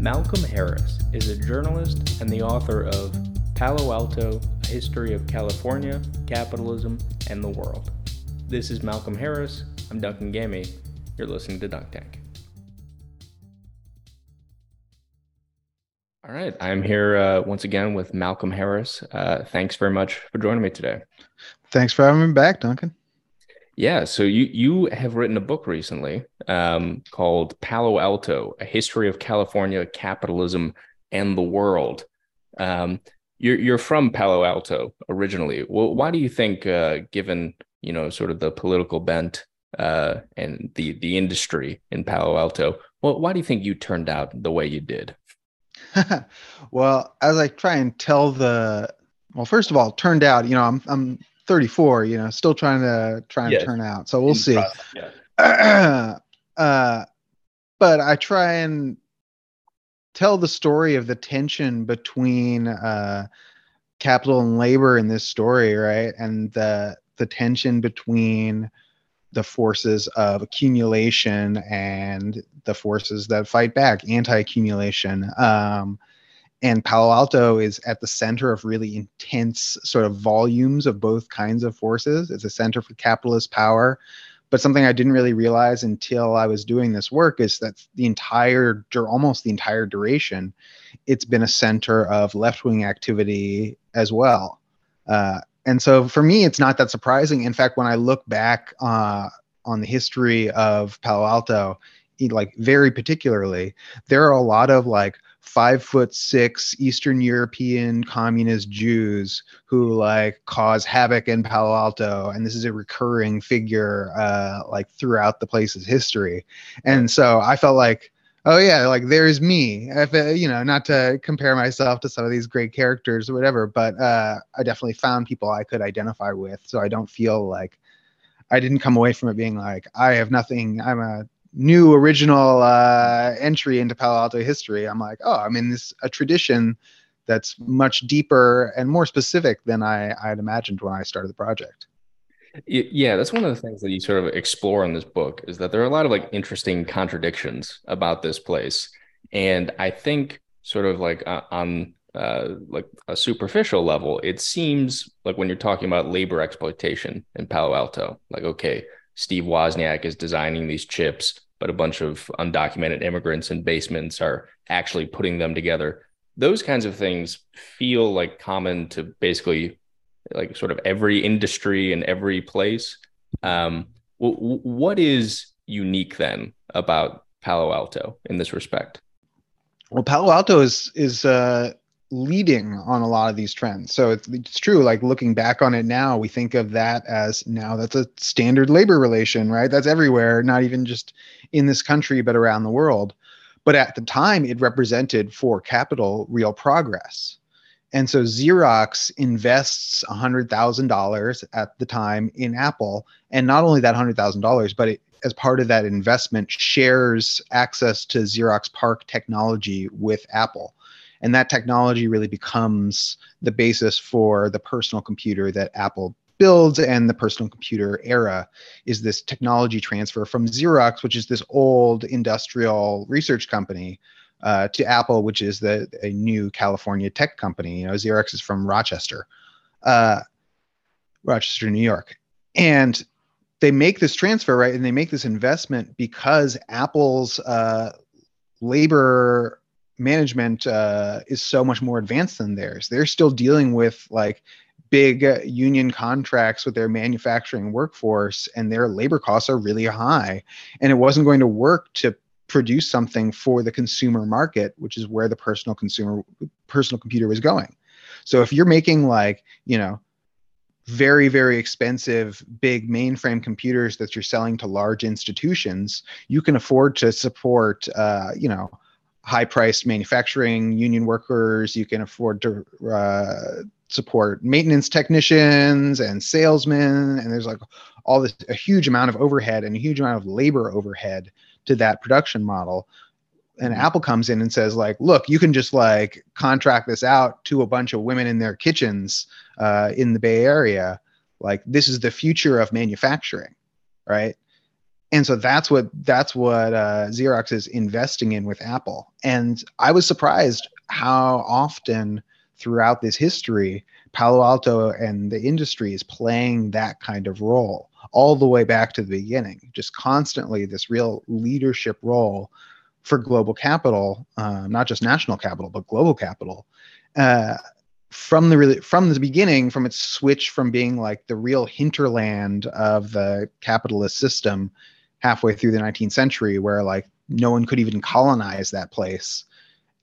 Malcolm Harris is a journalist and the author of Palo Alto A History of California, Capitalism, and the World. This is Malcolm Harris. I'm Duncan Gammy. You're listening to Dunk Tank. All right. I'm here uh, once again with Malcolm Harris. Uh, thanks very much for joining me today. Thanks for having me back, Duncan. Yeah, so you you have written a book recently um, called Palo Alto: A History of California, Capitalism, and the World. Um, you're you're from Palo Alto originally. Well, why do you think, uh, given you know sort of the political bent uh, and the the industry in Palo Alto, well, why do you think you turned out the way you did? well, as I try and tell the well, first of all, turned out, you know, I'm I'm 34, you know, still trying to try and yes. turn out. So we'll see. Yeah. uh, but I try and tell the story of the tension between uh, capital and labor in this story, right? And the the tension between the forces of accumulation and the forces that fight back, anti-accumulation. Um, and Palo Alto is at the center of really intense sort of volumes of both kinds of forces. It's a center for capitalist power. But something I didn't really realize until I was doing this work is that the entire, or almost the entire duration, it's been a center of left wing activity as well. Uh, and so for me, it's not that surprising. In fact, when I look back uh, on the history of Palo Alto, like very particularly, there are a lot of like five foot six Eastern European communist Jews who like cause havoc in Palo Alto, and this is a recurring figure uh, like throughout the place's history. And so I felt like, oh yeah, like there's me. If uh, you know, not to compare myself to some of these great characters or whatever, but uh, I definitely found people I could identify with, so I don't feel like I didn't come away from it being like I have nothing. I'm a new original uh, entry into Palo Alto history, I'm like, oh, I'm in this a tradition that's much deeper and more specific than I I had imagined when I started the project. Yeah, that's one of the things that you sort of explore in this book is that there are a lot of like interesting contradictions about this place, and I think sort of like uh, on uh, like a superficial level, it seems like when you're talking about labor exploitation in Palo Alto, like okay, Steve Wozniak is designing these chips, but a bunch of undocumented immigrants in basements are actually putting them together. Those kinds of things feel like common to basically like sort of every industry and every place. Um, what is unique then about Palo Alto in this respect? Well, Palo Alto is is uh, leading on a lot of these trends. So it's, it's true. Like looking back on it now, we think of that as now that's a standard labor relation, right? That's everywhere, not even just in this country, but around the world. But at the time, it represented for capital real progress. And so Xerox invests $100,000 at the time in Apple. And not only that $100,000, but it, as part of that investment, shares access to Xerox PARC technology with Apple and that technology really becomes the basis for the personal computer that apple builds and the personal computer era is this technology transfer from xerox which is this old industrial research company uh, to apple which is the a new california tech company. You know xerox is from rochester uh, rochester new york. And they make this transfer right? And they make this investment because apple's uh, labor management uh, is so much more advanced than theirs. They're still dealing with like big union contracts with their manufacturing workforce, and their labor costs are really high. And it wasn't going to work to produce something for the consumer market, which is where the personal consumer personal computer was going. So if you're making like you know very very expensive big mainframe computers that you're selling to large institutions you can afford to support uh, you know high priced manufacturing union workers. You can afford to uh, support maintenance technicians and salesmen. And there's like all this a huge amount of overhead and a huge amount of labor overhead to that production model. And mm-hmm. apple comes in and says like look you can just like contract this out to a bunch of women in their kitchens uh, in the bay area. Like this is the future of manufacturing right and so that's what that's what uh, Xerox is investing in with Apple. And I was surprised how often throughout this history Palo Alto and the industry is playing that kind of role all the way back to the beginning, just constantly this real leadership role for global capital, uh, not just national capital, but global capital. Uh, from the from the beginning, from its switch from being like the real hinterland of the capitalist system halfway through the 19th century, where like no one could even colonize that place,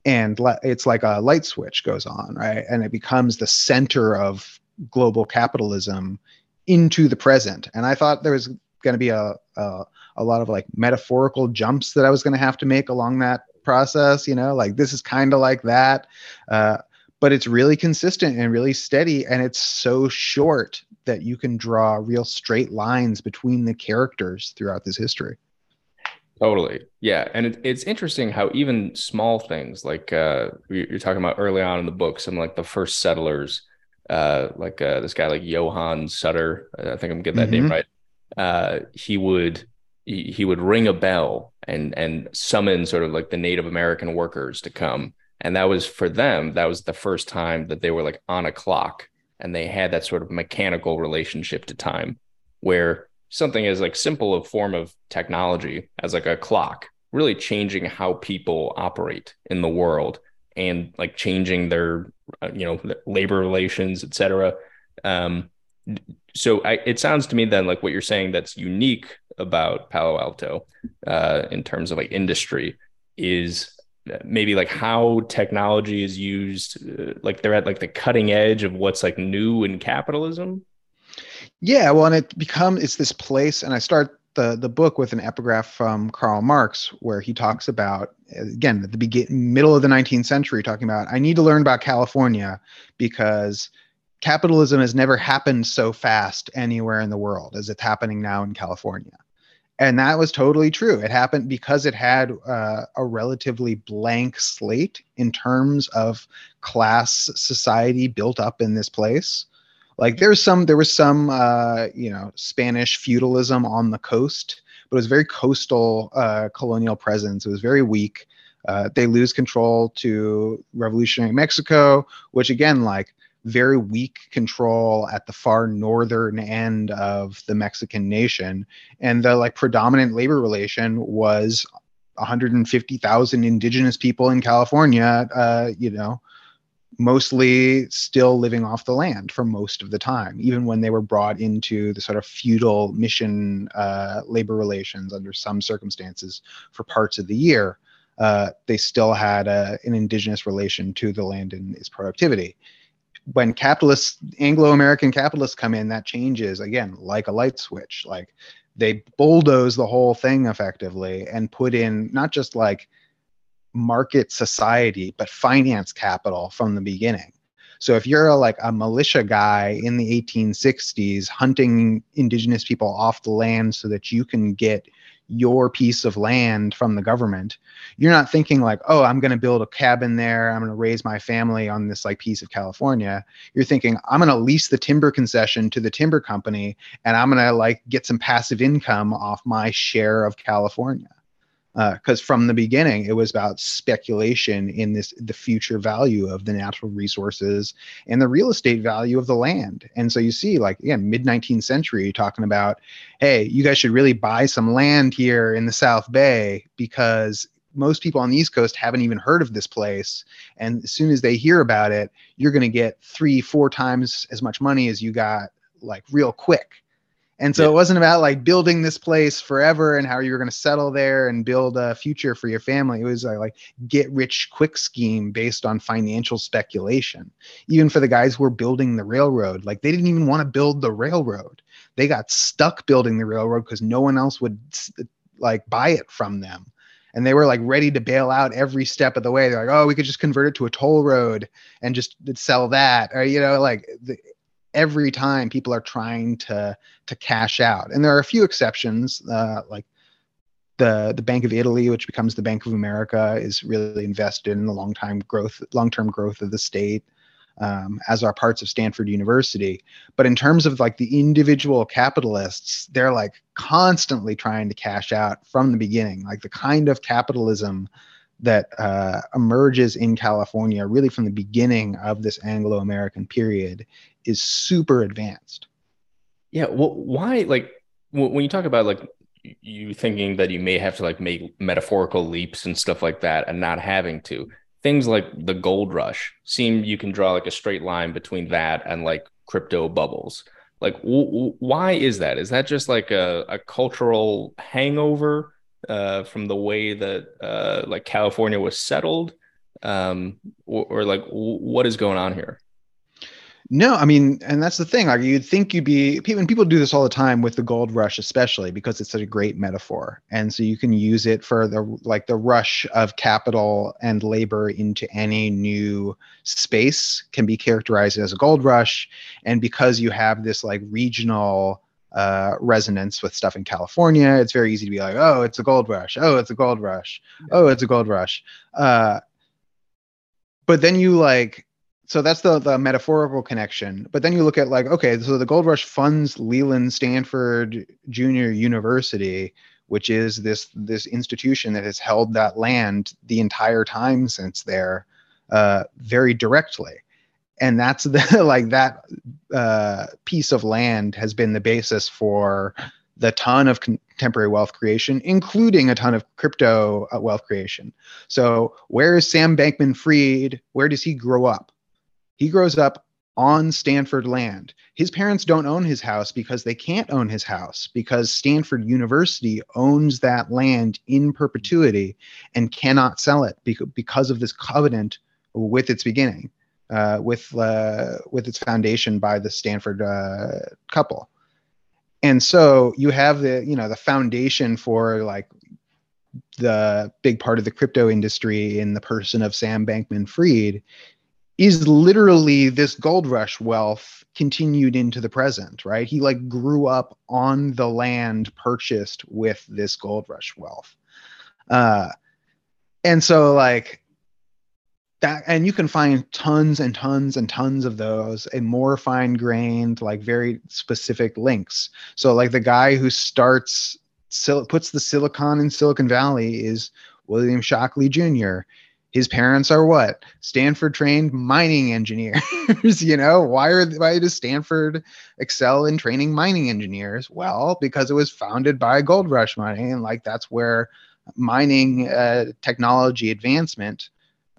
and le- it's like a light switch goes on, right, and it becomes the center of global capitalism into the present. And I thought there was going to be a, a a lot of like metaphorical jumps that I was going to have to make along that process. You know, like this is kind of like that. Uh, but it's really consistent and really steady and it's so short that you can draw real straight lines between the characters throughout this history. Totally. Yeah and it, it's interesting how even small things like uh, you're talking about early on in the book some like the first settlers uh, like uh, this guy like johann sutter i think i'm getting that mm-hmm. name right uh, he would he, he would ring a bell and and summon sort of like the native american workers to come. And that was for them that was the first time that they were like on a clock and they had that sort of mechanical relationship to time where something as like simple a form of technology as like a clock really changing how people operate in the world and like changing their uh, you know labor relations etc um so I, it sounds to me then like what you're saying that's unique about palo alto uh in terms of like industry is maybe like how technology is used uh, like they're at like the cutting edge of what's like new in capitalism? Yeah well and it becomes it's this place and i start the the book with an epigraph from karl marx where he talks about again at the begin middle of the 19th century talking about i need to learn about california because capitalism has never happened so fast anywhere in the world as it's happening now in california and that was totally true. It happened because it had uh, a relatively blank slate in terms of class society built up in this place. Like there's some, there was some, uh, you know, Spanish feudalism on the coast, but it was very coastal uh, colonial presence. It was very weak. Uh, they lose control to revolutionary Mexico, which again, like very weak control at the far northern end of the Mexican nation. And the like predominant labor relation was 150,000 indigenous people in California, uh, you know, mostly still living off the land for most of the time, even when they were brought into the sort of feudal mission uh, labor relations under some circumstances for parts of the year. Uh, they still had a, uh, an indigenous relation to the land and its productivity when capitalists anglo-american capitalists come in that changes again like a light switch. Like they bulldoze the whole thing effectively and put in not just like market society but finance capital from the beginning. So if you're a, like a militia guy in the 1860s hunting indigenous people off the land so that you can get your piece of land from the government you're not thinking like oh i'm going to build a cabin there i'm going to raise my family on this like piece of california. You're thinking i'm going to lease the timber concession to the timber company and i'm going to like get some passive income off my share of california because uh, from the beginning it was about speculation in this the future value of the natural resources and the real estate value of the land. And so you see like again mid 19th century talking about hey you guys should really buy some land here in the south bay because most people on the east coast haven't even heard of this place. And as soon as they hear about it you're going to get three four times as much money as you got like real quick and so yeah. it wasn't about like building this place forever and how you were going to settle there and build a future for your family. It was a, like get rich quick scheme based on financial speculation. Even for the guys who were building the railroad, like they didn't even want to build the railroad. They got stuck building the railroad because no one else would like buy it from them. And they were like ready to bail out every step of the way. They're like, oh, we could just convert it to a toll road and just uh, sell that. Or, you know, like the, every time people are trying to to cash out. And there are a few exceptions, uh, like the the Bank of Italy, which becomes the Bank of America, is really invested in the long time growth, long term growth of the state. um, as are parts of Stanford University. But in terms of like the individual capitalists, they're like constantly trying to cash out from the beginning. Like the kind of capitalism that uh, emerges in California, really from the beginning of this Anglo American period, is super advanced. Yeah. Well, why, like, when you talk about like you thinking that you may have to like make metaphorical leaps and stuff like that and not having to, things like the gold rush seem you can draw like a straight line between that and like crypto bubbles. Like, w- w- why is that? Is that just like a, a cultural hangover? uh, from the way that uh, like California was settled, um, or, or like w- what is going on here? No, I mean, and that's the thing. Like you'd think you'd be people, and people do this all the time with the gold rush, especially because it's such a great metaphor, and so you can use it for the like the rush of capital and labor into any new space can be characterized as a gold rush, and because you have this like regional uh, resonance with stuff in California, it's very easy to be like, oh, it's a gold rush. Oh, it's a gold rush. Oh, it's a gold rush. Uh, but then you like, so that's the, the metaphorical connection. But then you look at like, okay, so the gold rush funds Leland Stanford Junior University, which is this this institution that has held that land the entire time since there, uh, very directly and that's the like that uh, piece of land has been the basis for the ton of contemporary wealth creation, including a ton of crypto uh, wealth creation. So, where is Sam Bankman Fried? Where does he grow up? He grows up on Stanford land. His parents don't own his house because they can't own his house because Stanford University owns that land in perpetuity and cannot sell it because of this covenant with its beginning uh, with uh, with its foundation by the Stanford uh, couple. And so you have the you know the foundation for like the big part of the crypto industry in the person of Sam Bankman Fried is literally this gold rush wealth continued into the present, right? He like grew up on the land purchased with this gold rush wealth. Uh, and so like that and you can find tons and tons and tons of those and more fine grained like very specific links so like the guy who starts sil- puts the silicon in silicon valley is william shockley jr his parents are what stanford trained mining engineers you know why are why does stanford excel in training mining engineers well because it was founded by gold rush money and like that's where mining uh, technology advancement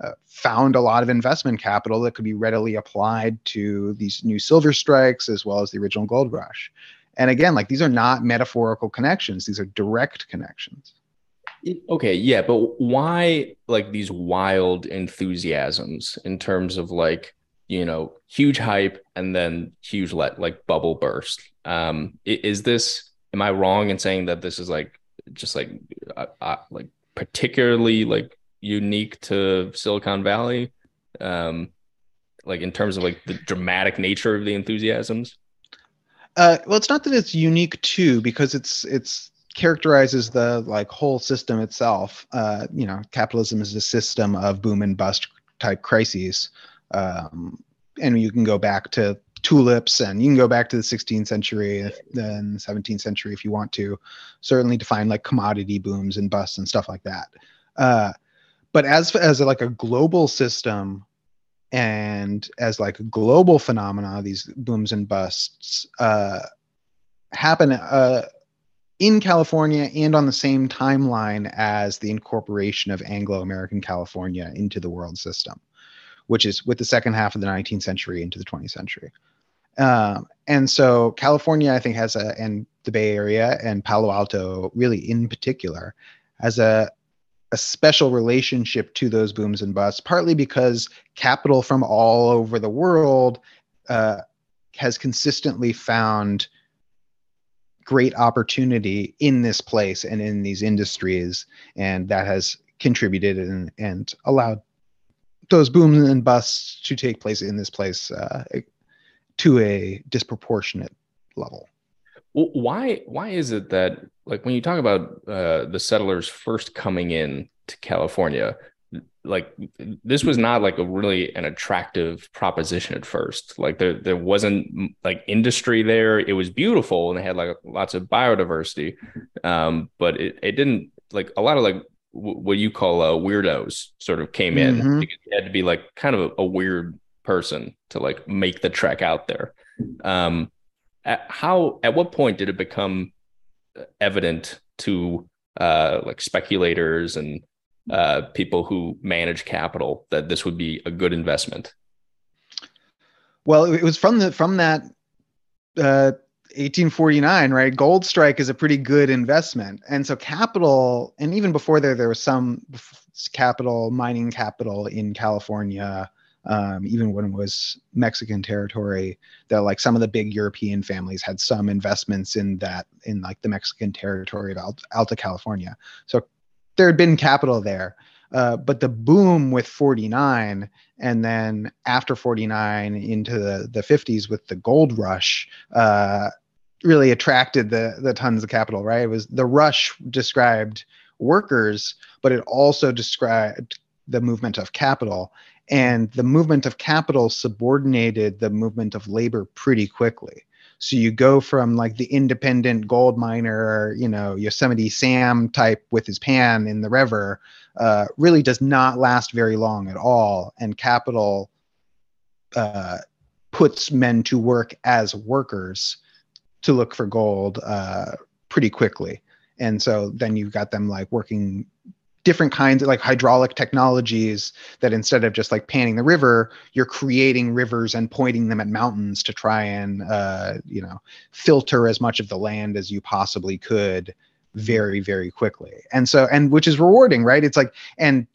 uh, found a lot of investment capital that could be readily applied to these new silver strikes as well as the original gold rush. And again, like these are not metaphorical connections, these are direct connections. Okay, yeah, but why like these wild enthusiasms in terms of like, you know, huge hype and then huge let like bubble burst? Um is this am I wrong in saying that this is like just like uh, uh, like particularly like unique to Silicon Valley, um, like in terms of like the dramatic nature of the enthusiasms? Uh, well, it's not that it's unique too, because it's it's characterizes the like whole system itself. Uh, you know, capitalism is a system of boom and bust type crises, um, and you can go back to tulips and you can go back to the 16th century then 17th century if you want to certainly define like commodity booms and busts and stuff like that uh, but as as like a global system and as like global phenomena these booms and busts uh, happen uh, in california and on the same timeline as the incorporation of anglo-american california into the world system which is with the second half of the 19th century into the 20th century. Um, and so california i think has a and the bay area and palo alto really in particular has a a special relationship to those booms and busts, partly because capital from all over the world uh, has consistently found great opportunity in this place and in these industries, and that has contributed and, and allowed those booms and busts to take place in this place uh, to a disproportionate level. Why why is it that like when you talk about uh, the settlers first coming in to California, like this was not like a really an attractive proposition at first. Like there there wasn't like industry there. It was beautiful and they had like lots of biodiversity um but it, it didn't like a lot of like w- what you call uh, weirdos sort of came in. Mm-hmm. because you had to be like kind of a, a, weird person to like make the trek out there. Um at how at what point did it become evident to uh like speculators and uh, people who manage capital that this would be a good investment? Well, it was from the from that uh, 1849, right? Gold strike is a pretty good investment, and so capital, and even before there, there was some capital, mining capital in California. Um, even when it was Mexican territory, that like some of the big European families had some investments in that in like the Mexican territory of Alta, Alta California. So there had been capital there. Uh, but the boom with 49 and then after 49 into the, the 50s with the gold rush uh, really attracted the, the tons of capital, right? It was the rush described workers, but it also described the movement of capital. And the movement of capital subordinated the movement of labor pretty quickly. So you go from like the independent gold miner, you know, Yosemite Sam type with his pan in the river, uh, really does not last very long at all. And capital uh, puts men to work as workers to look for gold uh, pretty quickly. And so then you've got them like working different kinds of like hydraulic technologies that instead of just like panning the river you're creating rivers and pointing them at mountains to try and uh, you know filter as much of the land as you possibly could very very quickly. And so and which is rewarding right? It's like and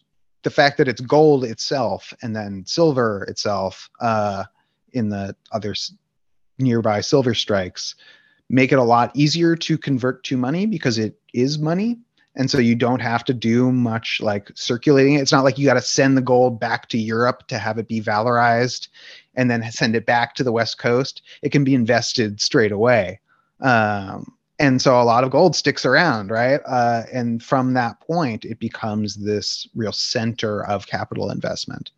the fact that it's gold itself and then silver itself uh, in the other nearby silver strikes make it a lot easier to convert to money because it is money and so you don't have to do much like circulating it's not like you got to send the gold back to europe to have it be valorized and then send it back to the west coast. It can be invested straight away. Um, and so a lot of gold sticks around right? Uh, and from that point it becomes this real center of capital investment.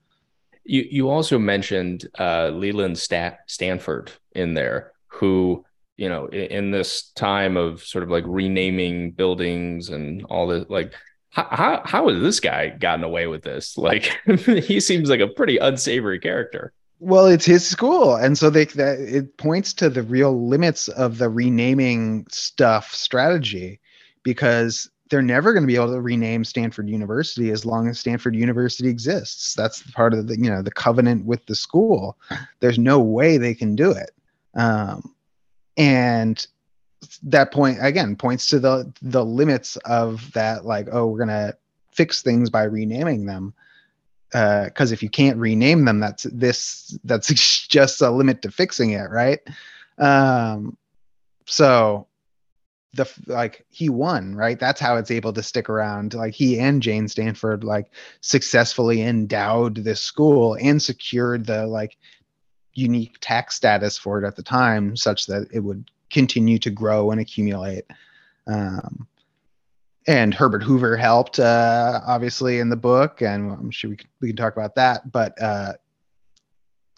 You you also mentioned uh, leland stanford in there who you know in, this time of sort of like renaming buildings and all this like how how has this guy gotten away with this like he seems like a pretty unsavory character well it's his school and so they that it points to the real limits of the renaming stuff strategy because they're never going to be able to rename Stanford University as long as Stanford University exists. That's part of the you know the covenant with the school. There's no way they can do it. Um, and that point again points to the the limits of that like oh we're gonna fix things by renaming them. Because uh, if you can't rename them that's this that's just a limit to fixing it right? Um so the like he won right? That's how it's able to stick around. Like he and jane stanford like successfully endowed this school and secured the like unique tax status for it at the time, such that it would continue to grow and accumulate. Um, and Herbert Hoover helped, uh, obviously, in the book, and I'm sure we can, we can talk about that. But uh,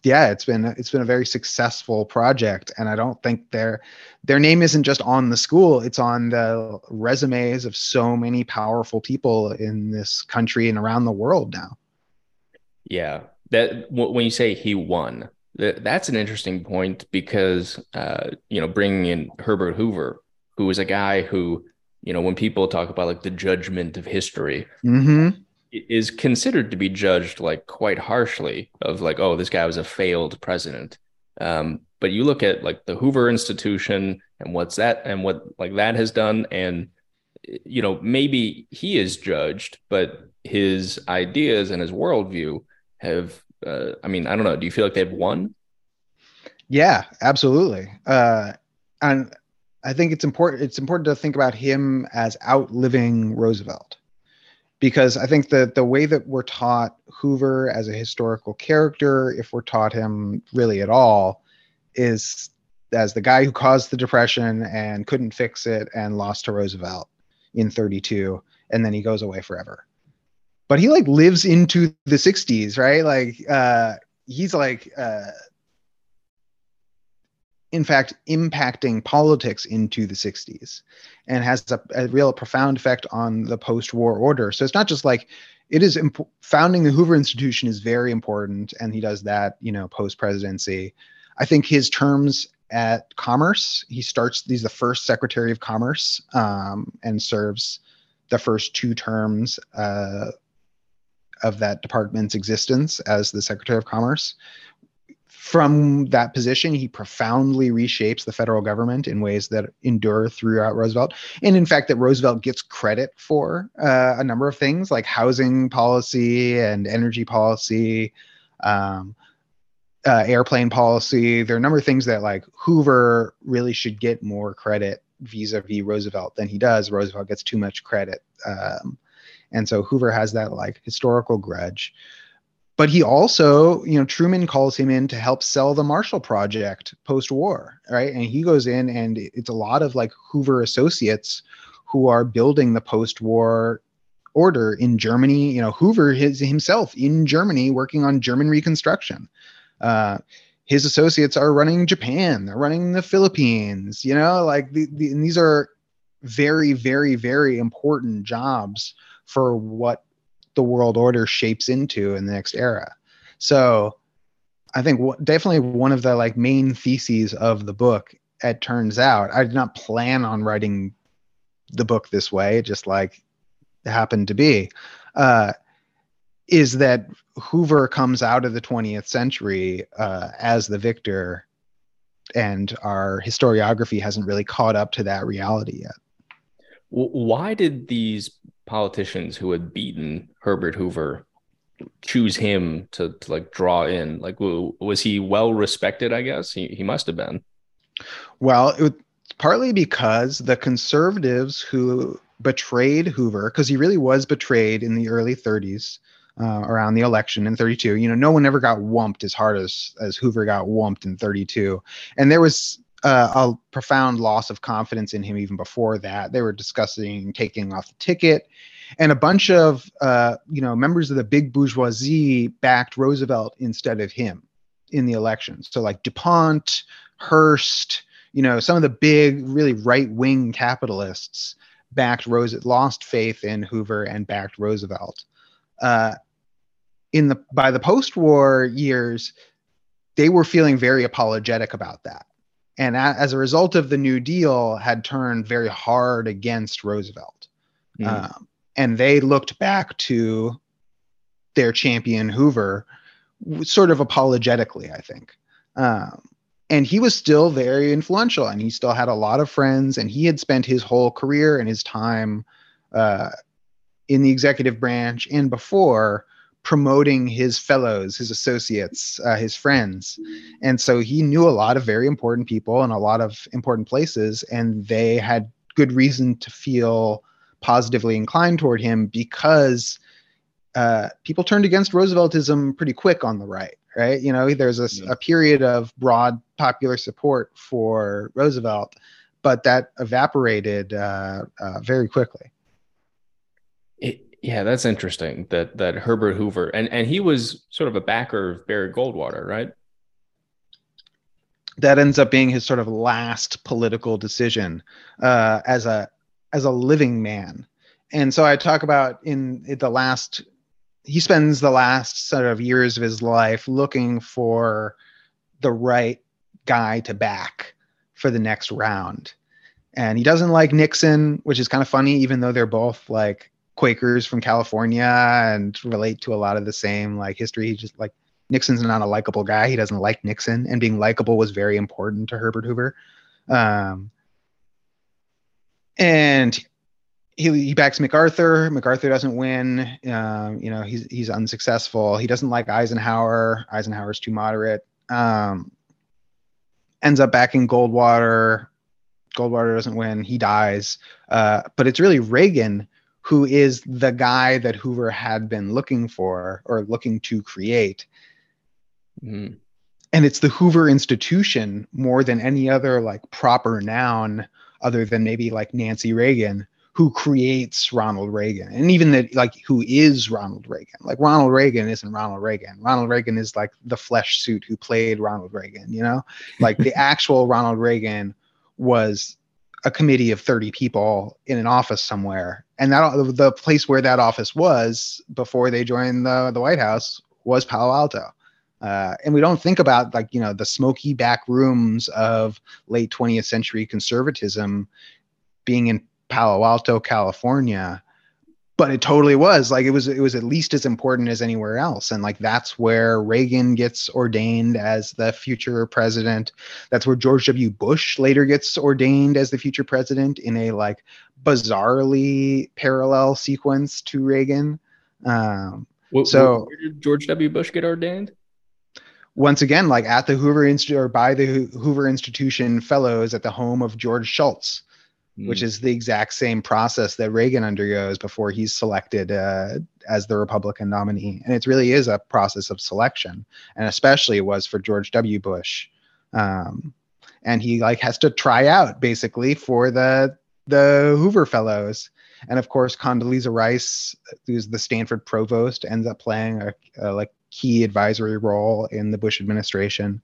yeah, it's been it's been a very successful project, and I don't think their their name isn't just on the school; it's on the resumes of so many powerful people in this country and around the world now. Yeah, that when you say he won, that's an interesting point because uh, you know bringing in Herbert Hoover, who was a guy who you know when people talk about like the judgment of history, mm-hmm. is considered to be judged like quite harshly of like oh this guy was a failed president. Um, but you look at like the Hoover Institution and what's that and what like that has done and you know maybe he is judged, but his ideas and his worldview have uh, I mean, I don't know. Do you feel like they've won? Yeah, absolutely. Uh, and I think it's important. It's important to think about him as outliving Roosevelt, because I think that the way that we're taught Hoover as a historical character, if we're taught him really at all, is as the guy who caused the depression and couldn't fix it and lost to Roosevelt in 32, and then he goes away forever. But he like lives into the 60s, right? Like uh, he's like uh, in fact impacting politics into the 60s and has a, a real profound effect on the post-war order so it's not just like it is imp- founding the hoover institution is very important and he does that you know post presidency i think his terms at commerce he starts he's the first secretary of commerce um, and serves the first two terms uh, of that department's existence as the secretary of commerce from that position, he profoundly reshapes the federal government in ways that endure throughout Roosevelt. And in fact, that Roosevelt gets credit for uh, a number of things like housing policy and energy policy, um, uh, airplane policy. There are a number of things that like Hoover really should get more credit vis-a-vis Roosevelt than he does. Roosevelt gets too much credit. Um, and so Hoover has that like historical grudge but he also, you know, Truman calls him in to help sell the Marshall Project post war, right? And he goes in, and it's a lot of like Hoover associates who are building the post war order in Germany. You know, Hoover his, himself in Germany working on German reconstruction. Uh, his associates are running Japan, they're running the Philippines, you know, like the, the, these are very, very, very important jobs for what the world order shapes into in the next era. So I think w- definitely one of the like main theses of the book, it turns out, I did not plan on writing the book this way, just like it happened to be, uh, is that Hoover comes out of the 20th century uh, as the victor, and our historiography hasn't really caught up to that reality yet. Why did these politicians who had beaten Herbert Hoover choose him to, to like draw in? Like, was he well respected? I guess he, he must have been. Well, it was partly because the conservatives who betrayed Hoover, because he really was betrayed in the early 30s. Uh, around the election in 32 you know no one ever got whumped as hard as as hoover got whumped in 32 and there was uh, a profound loss of confidence in him even before that. They were discussing taking off the ticket, and a bunch of uh, you know members of the big bourgeoisie backed Roosevelt instead of him in the election. So like Dupont, Hearst, you know, some of the big, really right wing capitalists backed Rose, lost faith in Hoover and backed Roosevelt. Uh, in the by the post-war years, they were feeling very apologetic about that and as a result of the New Deal, had turned very hard against Roosevelt. Mm. Um, and they looked back to their champion Hoover, sort of apologetically, I think. Um, and he was still very influential, and he still had a lot of friends, and he had spent his whole career and his time uh, in the executive branch and before promoting his fellows, his associates, uh, his friends. And so he knew a lot of very important people and a lot of important places, and they had good reason to feel positively inclined toward him because uh, people turned against Rooseveltism pretty quick on the right, right? You know, there's a, yeah. a period of broad popular support for Roosevelt, but that evaporated uh, uh very quickly. Yeah, that's interesting. That that Herbert Hoover and and he was sort of a backer of Barry Goldwater, right? That ends up being his sort of last political decision uh, as a as a living man. And so I talk about in, in the last he spends the last sort of years of his life looking for the right guy to back for the next round. And he doesn't like Nixon, which is kind of funny, even though they're both like Quakers from California and relate to a lot of the same like history. He just like Nixon's not a likable guy. He doesn't like Nixon, and being likable was very important to Herbert Hoover. Um, and he, he backs MacArthur. MacArthur doesn't win. Um, you know, he's he's unsuccessful. He doesn't like Eisenhower. Eisenhower's too moderate. Um, ends up backing Goldwater. Goldwater doesn't win. He dies. Uh, but it's really Reagan who is the guy that Hoover had been looking for or looking to create. Mm. And it's the Hoover institution more than any other like proper noun, other than maybe like Nancy Reagan, who creates Ronald Reagan and even that like who is Ronald Reagan. Like Ronald Reagan isn't Ronald Reagan. Ronald Reagan is like the flesh suit who played Ronald Reagan, you know? Like the actual Ronald Reagan was a committee of 30 people in an office somewhere. And that the place where that office was before they joined the, the White House was Palo Alto. Uh, and we don't think about like you know the smoky back rooms of late 20th century conservatism being in Palo Alto, California, but it totally was like it was it was at least as important as anywhere else and like that's where Reagan gets ordained as the future president. That's where George W. Bush later gets ordained as the future president in a like bizarrely parallel sequence to Reagan. Um, what, so where did George W. Bush get ordained? Once again like at the Hoover Institute or by the Hoover Institution fellows at the home of George Shultz mm. which is the exact same process that Reagan undergoes before he's selected uh, as the Republican nominee. And it really is a process of selection, and especially it was for George W. Bush. Um, and he like has to try out basically for the the Hoover Fellows. And of course, Condoleezza Rice, who's the Stanford provost, ends up playing a, a like key advisory role in the Bush administration.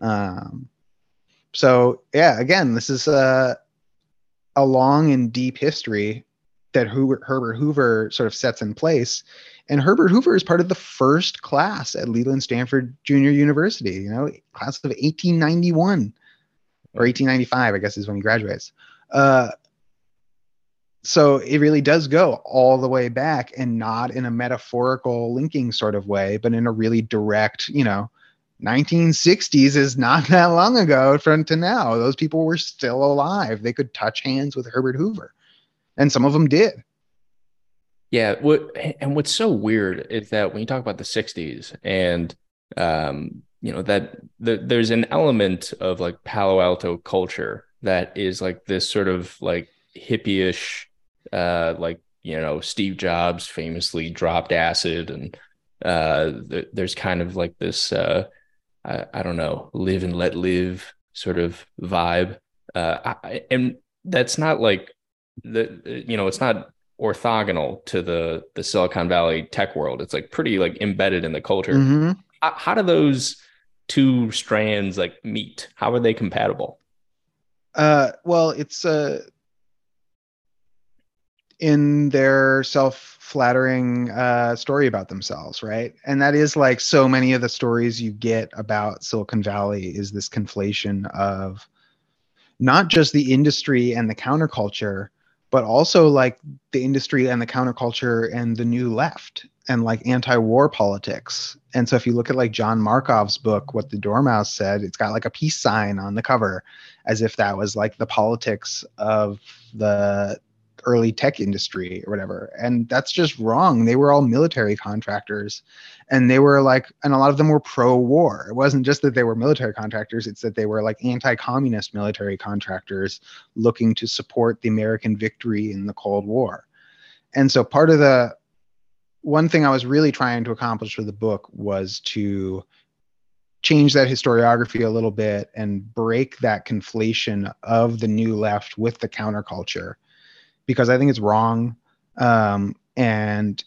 Um, so yeah, again, this is uh, a long and deep history that Hoover, Herbert Hoover sort of sets in place. And Herbert Hoover is part of the first class at Leland Stanford Junior University, you know, class of 1891 or 1895, I guess is when he graduates. Uh, so it really does go all the way back and not in a metaphorical linking sort of way, but in a really direct, you know, 1960s is not that long ago from to now. Those people were still alive. They could touch hands with Herbert Hoover, and some of them did. Yeah. What and what's so weird is that when you talk about the 60s and um, you know that the, there's an element of like Palo Alto culture that is like this sort of like hippie-ish, uh, like you know Steve Jobs famously dropped acid and uh, th- there's kind of like this uh, I, I don't know, live and let live sort of vibe. Uh, I, and that's not like the, you know, it's not orthogonal to the the Silicon Valley tech world. It's like pretty like embedded in the culture. Mm-hmm. How, how do those two strands like meet? How are they compatible? Uh, well, it's uh, in their self flattering uh, story about themselves, right? And that is like so many of the stories you get about Silicon Valley is this conflation of not just the industry and the counterculture, but also like the industry and the counterculture and the new left and like anti-war politics. And so if you look at like John Markoff's book, What the Dormouse Said, it's got like a peace sign on the cover, as if that was like the politics of the early tech industry or whatever. And that's just wrong. They were all military contractors and they were like, and a lot of them were pro war. It wasn't just that they were military contractors, it's that they were like anti communist military contractors looking to support the American victory in the Cold War. And so part of the one thing I was really trying to accomplish with the book was to change that historiography a little bit and break that conflation of the new left with the counterculture because I think it's wrong. Um, and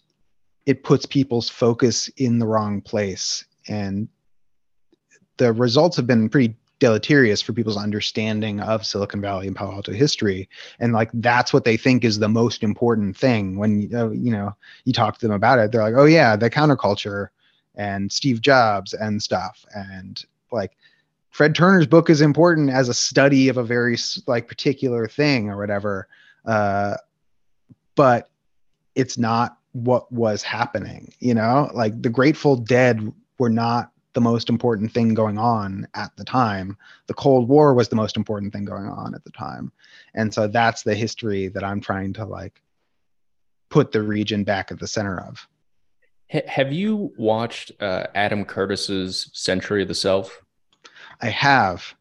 it puts people's focus in the wrong place. And the results have been pretty deleterious for people's understanding of Silicon Valley and Palo Alto history. And like that's what they think is the most important thing. When uh, you know you talk to them about it, they're like, "Oh yeah, the counterculture and Steve Jobs and stuff." And like Fred Turner's book is important as a study of a very like particular thing or whatever. Uh, but it's not what was happening. You know, like the Grateful Dead were not the most important thing going on at the time. The Cold War was the most important thing going on at the time. And so that's the history that I'm trying to like put the region back at the center of. Have you watched uh, Adam Curtis's Century of the Self? I have.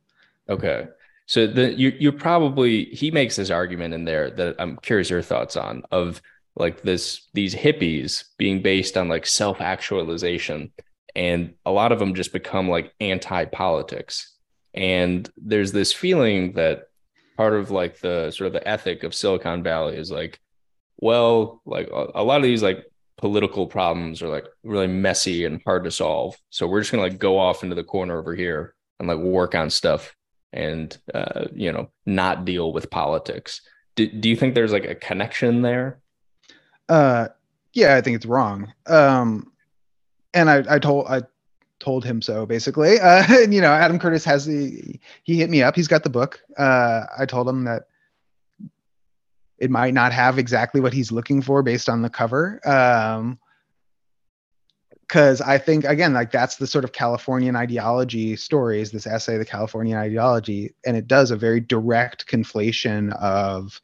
Okay. So the you you probably he makes this argument in there that I'm curious your thoughts on of like this these hippies being based on like self-actualization and a lot of them just become like anti-politics and there's this feeling that part of like the sort of the ethic of Silicon Valley is like, well, like a, a lot of these like political problems are like really messy and hard to solve. So we're just gonna like go off into the corner over here and like work on stuff and uh, you know not deal with politics. Do, do you think there's like a connection there? Uh, yeah, I think it's wrong. Um, and I, I told I told him so basically. Uh, and, you know, Adam Curtis has the he hit me up. He's got the book. Uh, I told him that it might not have exactly what he's looking for based on the cover. Um, because I think again, like that's the sort of Californian ideology stories. This essay, the Californian ideology, and it does a very direct conflation of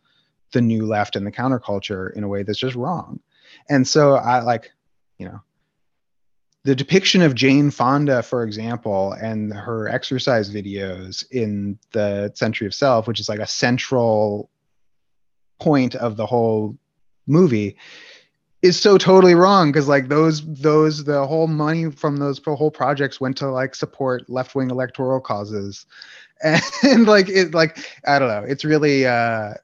the new left and the counterculture in a way that's just wrong. And so I like, you know, the depiction of Jane Fonda, for example, and her exercise videos in the Century of Self, which is like a central point of the whole movie is so totally wrong because like those those the whole money from those whole projects went to like support left-wing electoral causes. And, and like it like i don't know it's really uh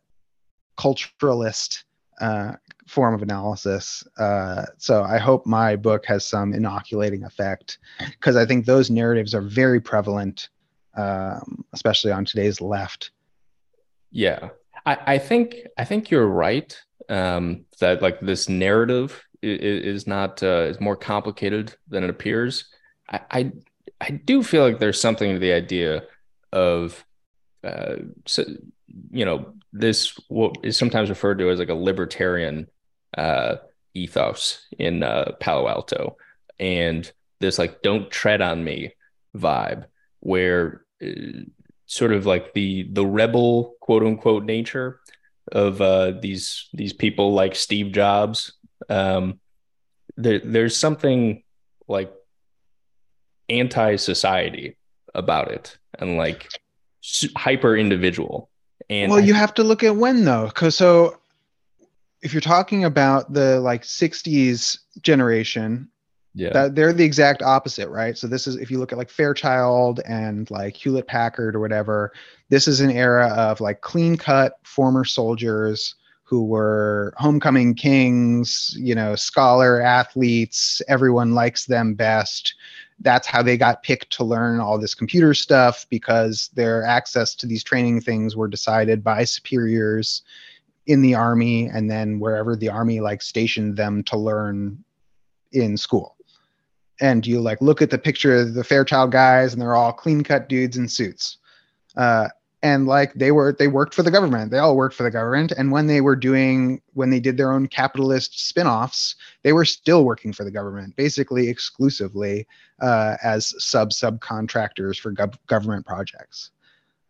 culturalist uh form of analysis. Uh so i hope my book has some inoculating effect because i think those narratives are very prevalent um especially on today's left. Yeah. I i think i think you're right um, that like this narrative is, is not uh, is more complicated than it appears. I, I, I do feel like there's something to the idea of uh, so, you know this what is sometimes referred to as like a libertarian uh, ethos in uh, Palo Alto, and this like "don't tread on me" vibe, where uh, sort of like the the rebel quote unquote nature of uh, these these people like Steve Jobs. Um, there, there's something like anti-society about it, and like hyper individual. And well, you have to look at when though, because so if you're talking about the like 60s generation yeah. That they're the exact opposite right? So this is if you look at like fairchild and like hewlett packard or whatever this is an era of like clean cut former soldiers who were homecoming kings you know scholar athletes everyone likes them best. That's how they got picked to learn all this computer stuff because their access to these training things were decided by superiors in the army and then wherever the army like stationed them to learn in school and you like look at the picture of the Fairchild guys, and they're all clean cut dudes in suits. Uh, and like they were they worked for the government. They all worked for the government. And when they were doing when they did their own capitalist spin-offs they were still working for the government basically exclusively uh, as sub subcontractors for gov- government projects.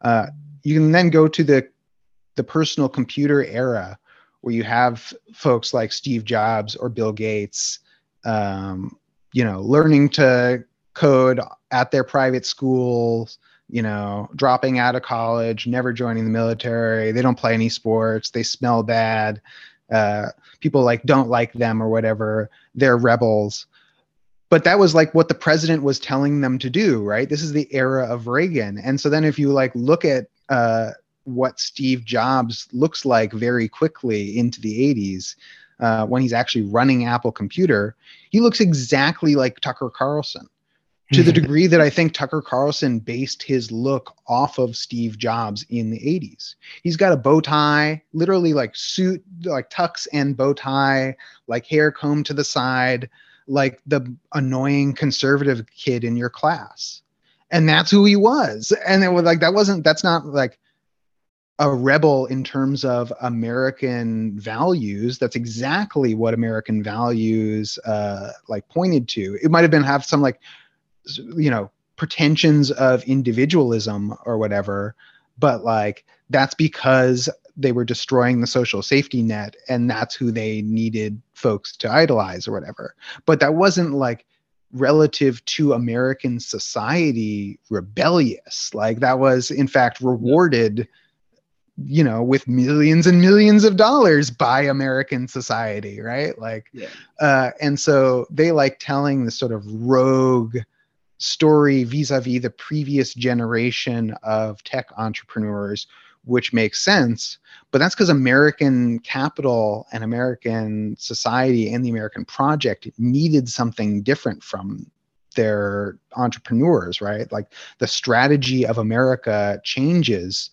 Uh, you can then go to the the personal computer era where you have folks like steve jobs or bill gates um, you know, learning to code at their private schools, you know, dropping out of college, never joining the military. They don't play any sports. They smell bad. Uh, people like don't like them or whatever. They're rebels. But that was like what the president was telling them to do, right? This is the era of Reagan. And so then if you like look at uh, what Steve Jobs looks like very quickly into the 80s, uh, when he's actually running Apple Computer, he looks exactly like Tucker Carlson to the degree that I think Tucker Carlson based his look off of Steve Jobs in the 80s. He's got a bow tie, literally like suit, like tux and bow tie, like hair combed to the side, like the annoying conservative kid in your class. And that's who he was. And it was like, that wasn't, that's not like, a rebel in terms of American values. That's exactly what American values uh, like pointed to. It might have been have some like you know pretensions of individualism or whatever, but like that's because they were destroying the social safety net and that's who they needed folks to idolize or whatever. But that wasn't like relative to American society rebellious. Like that was in fact rewarded you know with millions and millions of dollars by american society right like yeah. uh and so they like telling this sort of rogue story vis-a-vis the previous generation of tech entrepreneurs which makes sense. But that's because American capital and American society and the American project needed something different from their entrepreneurs, right? Like the strategy of America changes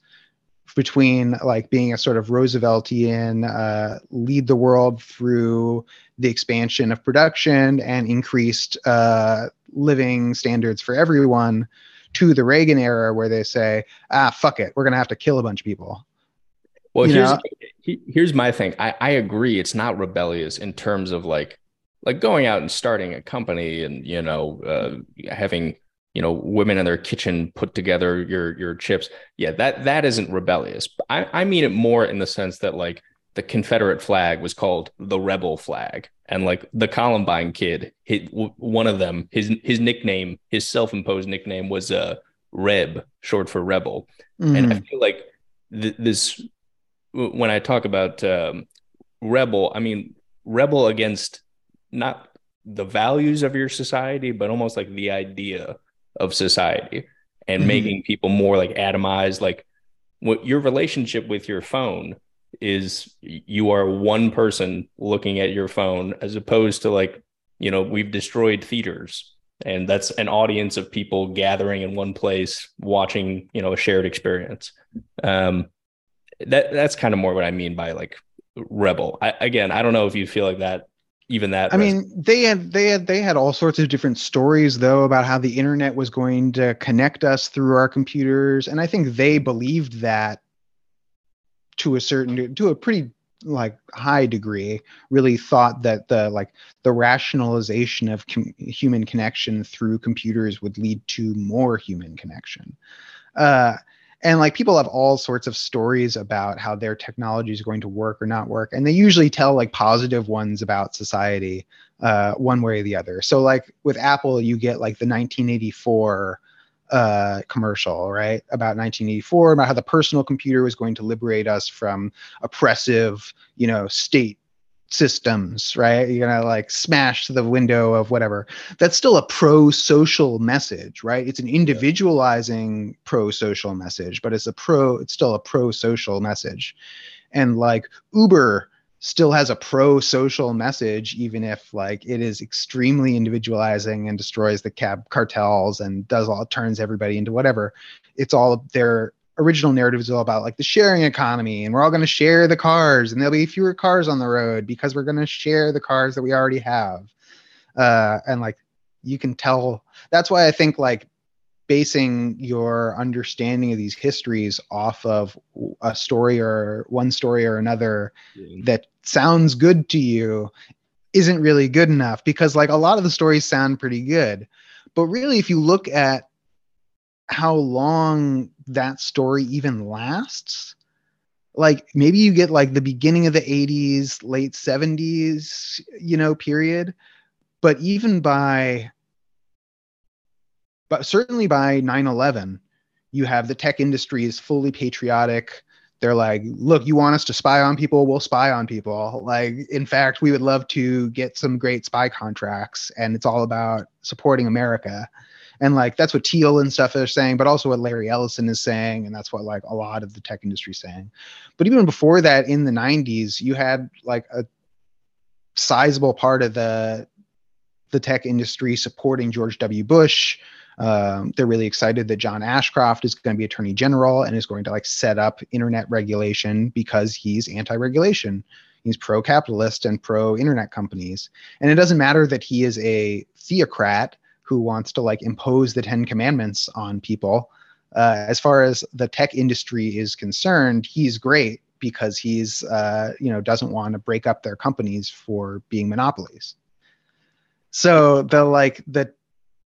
between like being a sort of Rooseveltian uh, lead the world through the expansion of production and increased uh, living standards for everyone to the Reagan era where they say, ah, fuck it, we're going to have to kill a bunch of people. Well, you here's know? here's my thing. I, I agree. It's not rebellious in terms of like like going out and starting a company and you know uh, having you know women in their kitchen put together your your chips. Yeah, that that isn't rebellious. I I mean it more in the sense that like the Confederate flag was called the rebel flag, and like the Columbine kid, one of them, his his nickname, his self-imposed nickname was uh Reb, short for rebel, mm. and I mm. feel like th- this when I talk about um, rebel, I mean rebel against not the values of your society, but almost like the idea of society and mm-hmm. making people more like atomized. Like what your relationship with your phone is you are one person looking at your phone as opposed to like, you know, we've destroyed theaters and that's an audience of people gathering in one place watching, you know, a shared experience. Um, that that's kind of more what I mean by like rebel. I, again, I don't know if you feel like that even that i mean they had they had they had all sorts of different stories though about how the internet was going to connect us through our computers and i think they believed that to a certain to a pretty like high degree really thought that the like the rationalization of com- human connection through computers would lead to more human connection. Uh and like people have all sorts of stories about how their technology is going to work or not work and they usually tell like positive ones about society uh, one way or the other. So like with apple you get like the 1984 uh, commercial right? About 1984 about how the personal computer was going to liberate us from oppressive you know state systems, right? You're gonna like smash the window of whatever. That's still a pro-social message, right? It's an individualizing pro-social message, but it's a pro, it's still a pro-social message. And like Uber still has a pro-social message, even if like it is extremely individualizing and destroys the cab cartels and does all turns everybody into whatever. It's all their original narrative is all about like the sharing economy and we're all going to share the cars and there'll be fewer cars on the road because we're going to share the cars that we already have uh, and like you can tell that's why i think like basing your understanding of these histories off of a story or one story or another yeah. that sounds good to you isn't really good enough because like a lot of the stories sound pretty good but really if you look at how long that story even lasts. Like maybe you get like the beginning of the 80s late 70s you know period. But even by but certainly by 9-11 you have the tech industry is fully patriotic. They're like look you want us to spy on people? We'll spy on people. Like in fact we would love to get some great spy contracts and it's all about supporting america and like that's what Thiel and stuff are saying, but also what Larry Ellison is saying, and that's what like a lot of the tech industry is saying. But even before that, in the '90s, you had like a sizable part of the the tech industry supporting George W. Bush. Um, they're really excited that John Ashcroft is going to be attorney general and is going to like set up internet regulation because he's anti-regulation. He's pro-capitalist and pro-internet companies. And it doesn't matter that he is a theocrat who wants to like impose the Ten Commandments on people. Uh, as far as the tech industry is concerned, he's great because he's uh, you know doesn't want to break up their companies for being monopolies. So the like the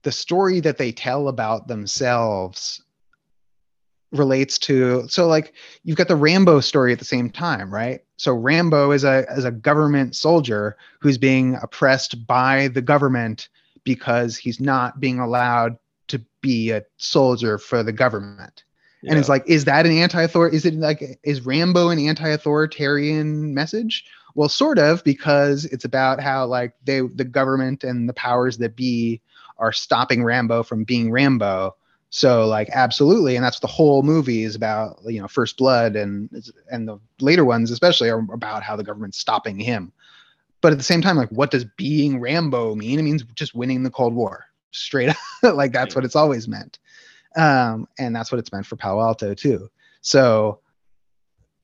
the story that they tell about themselves relates to so like you've got the Rambo story at the same time, right? So Rambo is a is a government soldier who's being oppressed by the government because he's not being allowed to be a soldier for the government. Yeah. And it's like, is that an anti-author? Is it like is Rambo an anti-authoritarian message? Well, sort of, because it's about how like they the government and the powers that be are stopping Rambo from being Rambo. So like absolutely, and that's the whole movie is about. You know, First Blood and and the later ones especially are about how the government's stopping him. But at the same time, like, what does being Rambo mean? It means just winning the Cold War, straight up. like that's what it's always meant, um, and that's what it's meant for Palo Alto too. So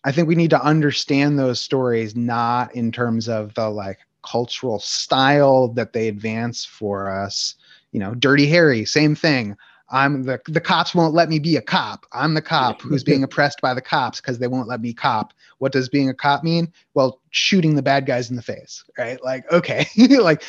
I think we need to understand those stories not in terms of the like cultural style that they advance for us. You know, Dirty Harry, same thing. I'm the the cops won't let me be a cop. I'm the cop who's being oppressed by the cops because they won't let me cop. What does being a cop mean? Well, shooting the bad guys in the face, right? Like, okay, like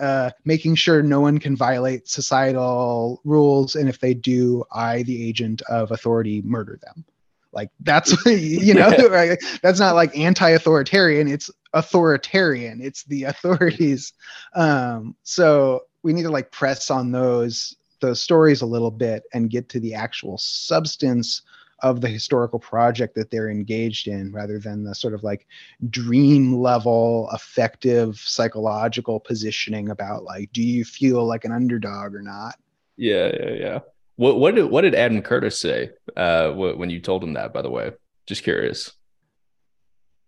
uh, making sure no one can violate societal rules, and if they do, I, the agent of authority, murder them. Like that's you know right? that's not like anti-authoritarian. It's authoritarian. It's the authorities. Um, so we need to like press on those those stories a little bit and get to the actual substance of the historical project that they're engaged in rather than the sort of like dream level effective psychological positioning about like do you feel like an underdog or not yeah yeah yeah what what did what did Adam Curtis say uh, when you told him that? By the way, just curious.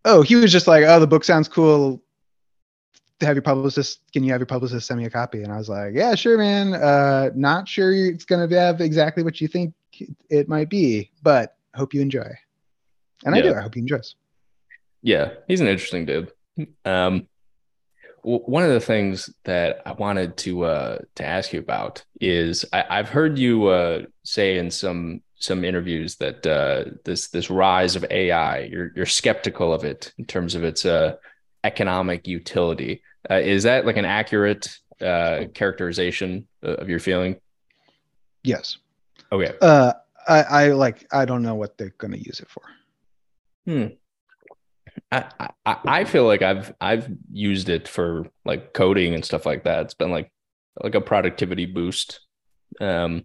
Oh, he was just like, "Oh, the book sounds cool. Have your publicist? Can you have your publicist send me a copy?" And I was like, "Yeah, sure, man. Uh, not sure it's gonna have exactly what you think it might be, but hope you enjoy." And yeah. I do. I hope he enjoys. Yeah, he's an interesting dude. Um, one of the things that I wanted to uh, to ask you about is I, have heard you uh, say in some some interviews that uh, this this rise of AI you're you're skeptical of it in terms of its uh, economic utility. Uh, is that like an accurate uh, characterization of your feeling? Yes. Okay. I, I like I don't know what they're going to use it for. Hmm. I, I, I feel like I've I've used it for like coding and stuff like that. It's been like like a productivity boost. Um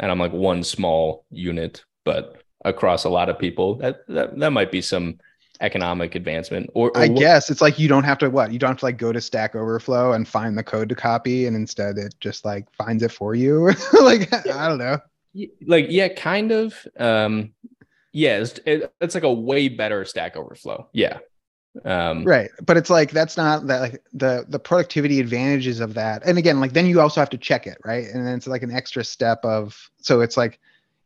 and I'm like one small unit, but across a lot of people, that that, that might be some economic advancement or, or I guess it's like you don't have to what you don't have to like go to Stack Overflow and find the code to copy and instead it just like finds it for you like I don't know like yeah kind of um yeah, it's, it, it's like a way better Stack Overflow. Yeah. Um, right, but it's like that's not that like the the productivity advantages of that. And again, like then you also have to check it, right? And then it's like an extra step of so it's like,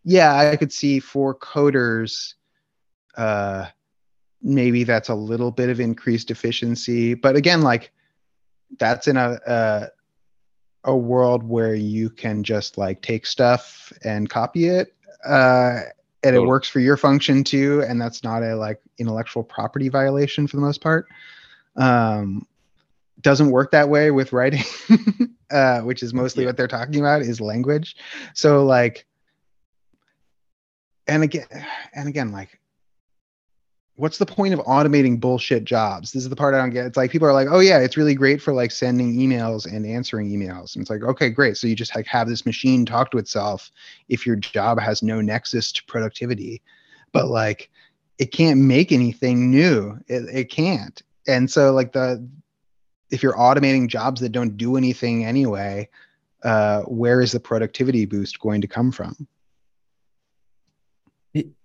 yeah, I could see for coders, uh, maybe that's a little bit of increased efficiency, but again, like that's in a, a a world where you can just like take stuff and copy it uh, and it works for your function too and that's not a like intellectual property violation for the most part. Um doesn't work that way with writing uh which is mostly yeah. what they're talking about is language. So like and again and again like what's the point of automating bullshit jobs? This is the part I don't get. It's like people are like, oh yeah, it's really great for like sending emails and answering emails. And it's like, okay, great. So you just like have this machine talk to itself if your job has no nexus to productivity. But like it can't make anything new. It, it can't. And so like the if you're automating jobs that don't do anything anyway, uh, where is the productivity boost going to come from?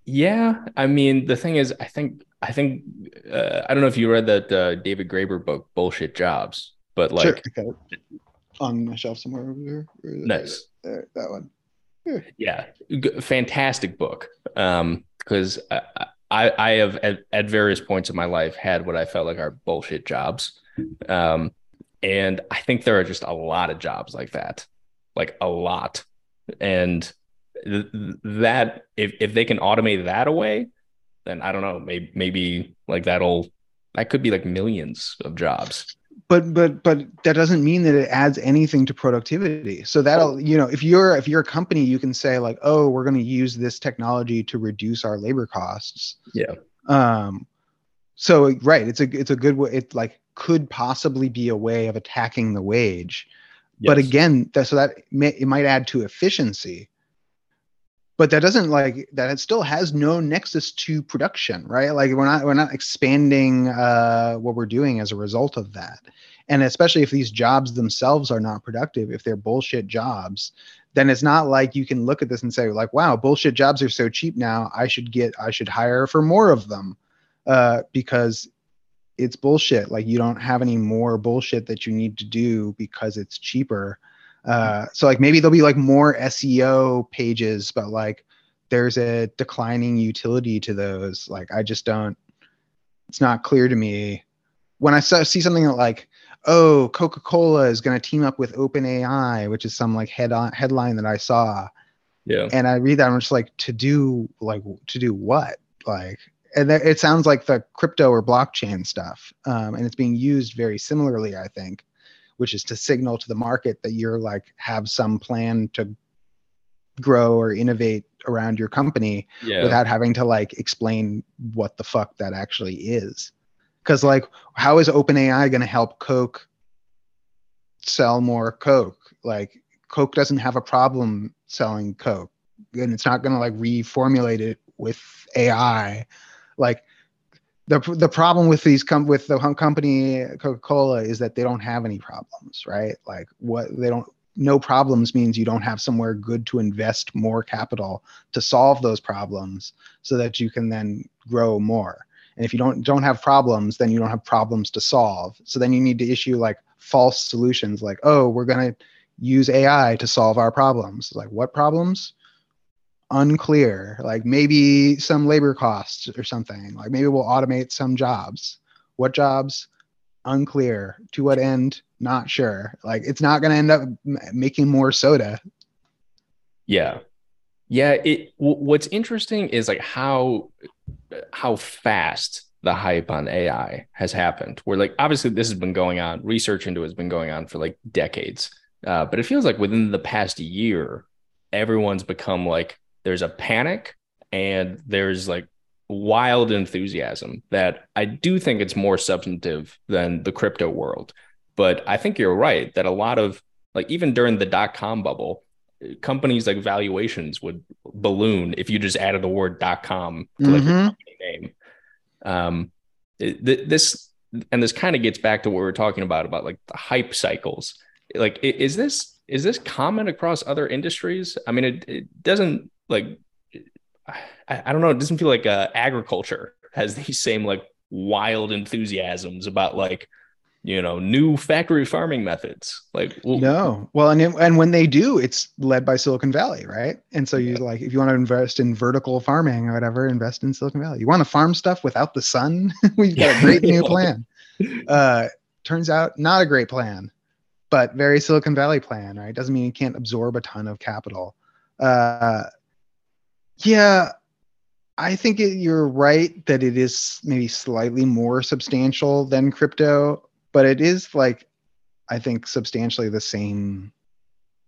Yeah, I mean, the thing is, I think, I think, uh, I don't know if you read that uh, David Graeber book, "Bullshit Jobs," but like sure. on my shelf somewhere over there. Nice, there, that one. Yeah, G- fantastic book. Um, because I, I, I have at, at various points in my life had what I felt like are bullshit jobs. Um, and I think there are just a lot of jobs like that, like a lot, and that if if they can automate that away, then I don't know, maybe maybe like that'll that could be like millions of jobs. But but but that doesn't mean that it adds anything to productivity. So that'll you know if you're if you're a company, you can say like, oh, we're going to use this technology to reduce our labor costs. Yeah. Um. So right, it's a it's a good way. It like could possibly be a way of attacking the wage. Yes. But again, that, so that may, it might add to efficiency but that doesn't like that it still has no nexus to production right? Like we're not we're not expanding uh, what we're doing as a result of that. And especially if these jobs themselves are not productive if they're bullshit jobs then it's not like you can look at this and say like wow bullshit jobs are so cheap now i should get i should hire for more of them uh, because it's bullshit. Like you don't have any more bullshit that you need to do because it's cheaper uh, so like maybe there'll be like more seo pages but like there's a declining utility to those like i just don't it's not clear to me when i see something like oh, Coca Cola is going to team up with OpenAI, which is some like head on headline that I saw. Yeah. And I read that, I'm just like, to do like to do what? Like, and it sounds like the crypto or blockchain stuff, um, and it's being used very similarly, I think, which is to signal to the market that you're like have some plan to grow or innovate around your company yeah. without having to like explain what the fuck that actually is. Because like how is openai going to help coke sell more coke? Like coke doesn't have a problem selling coke and it's not going to like reformulate it with ai like the the problem with these com- with the company coca-cola is that they don't have any problems right? Like what they don't no problems means you don't have somewhere good to invest more capital to solve those problems so that you can then grow more. And if you don't don't have problems then you don't have problems to solve. So then you need to issue like false solutions like oh we're going to use ai to solve our problems. Like what problems unclear like maybe some labor costs or something like maybe we'll automate some jobs. What jobs? Unclear. To what end? Not sure. Like it's not going to end up making more soda. Yeah. Yeah it w- what's interesting is like how how fast the hype on AI has happened. Where like obviously this has been going on, research into it has been going on for like decades. Uh, but it feels like within the past year, everyone's become like there's a panic and there's like wild enthusiasm that I do think it's more substantive than the crypto world. But I think you're right that a lot of like even during the dot com bubble, companies like valuations would balloon if you just added the word dot com to like mm-hmm. company name. Um, th- this and this kind of gets back to what we were talking about about like the hype cycles. Like, is this is this common across other industries? I mean, it, it doesn't like I, I don't know. It doesn't feel like uh, agriculture has these same like wild enthusiasms about like you know new factory farming methods. Like well, no. Well and and when they do it's led by silicon valley right? And so you yeah. like if you want to invest in vertical farming or whatever invest in silicon valley. You want to farm stuff without the sun? We've got a great new plan. Uh turns out not a great plan but very silicon valley plan right? Doesn't mean you can't absorb a ton of capital. Uh yeah I think it, you're right that it is maybe slightly more substantial than crypto but it is like I think substantially the same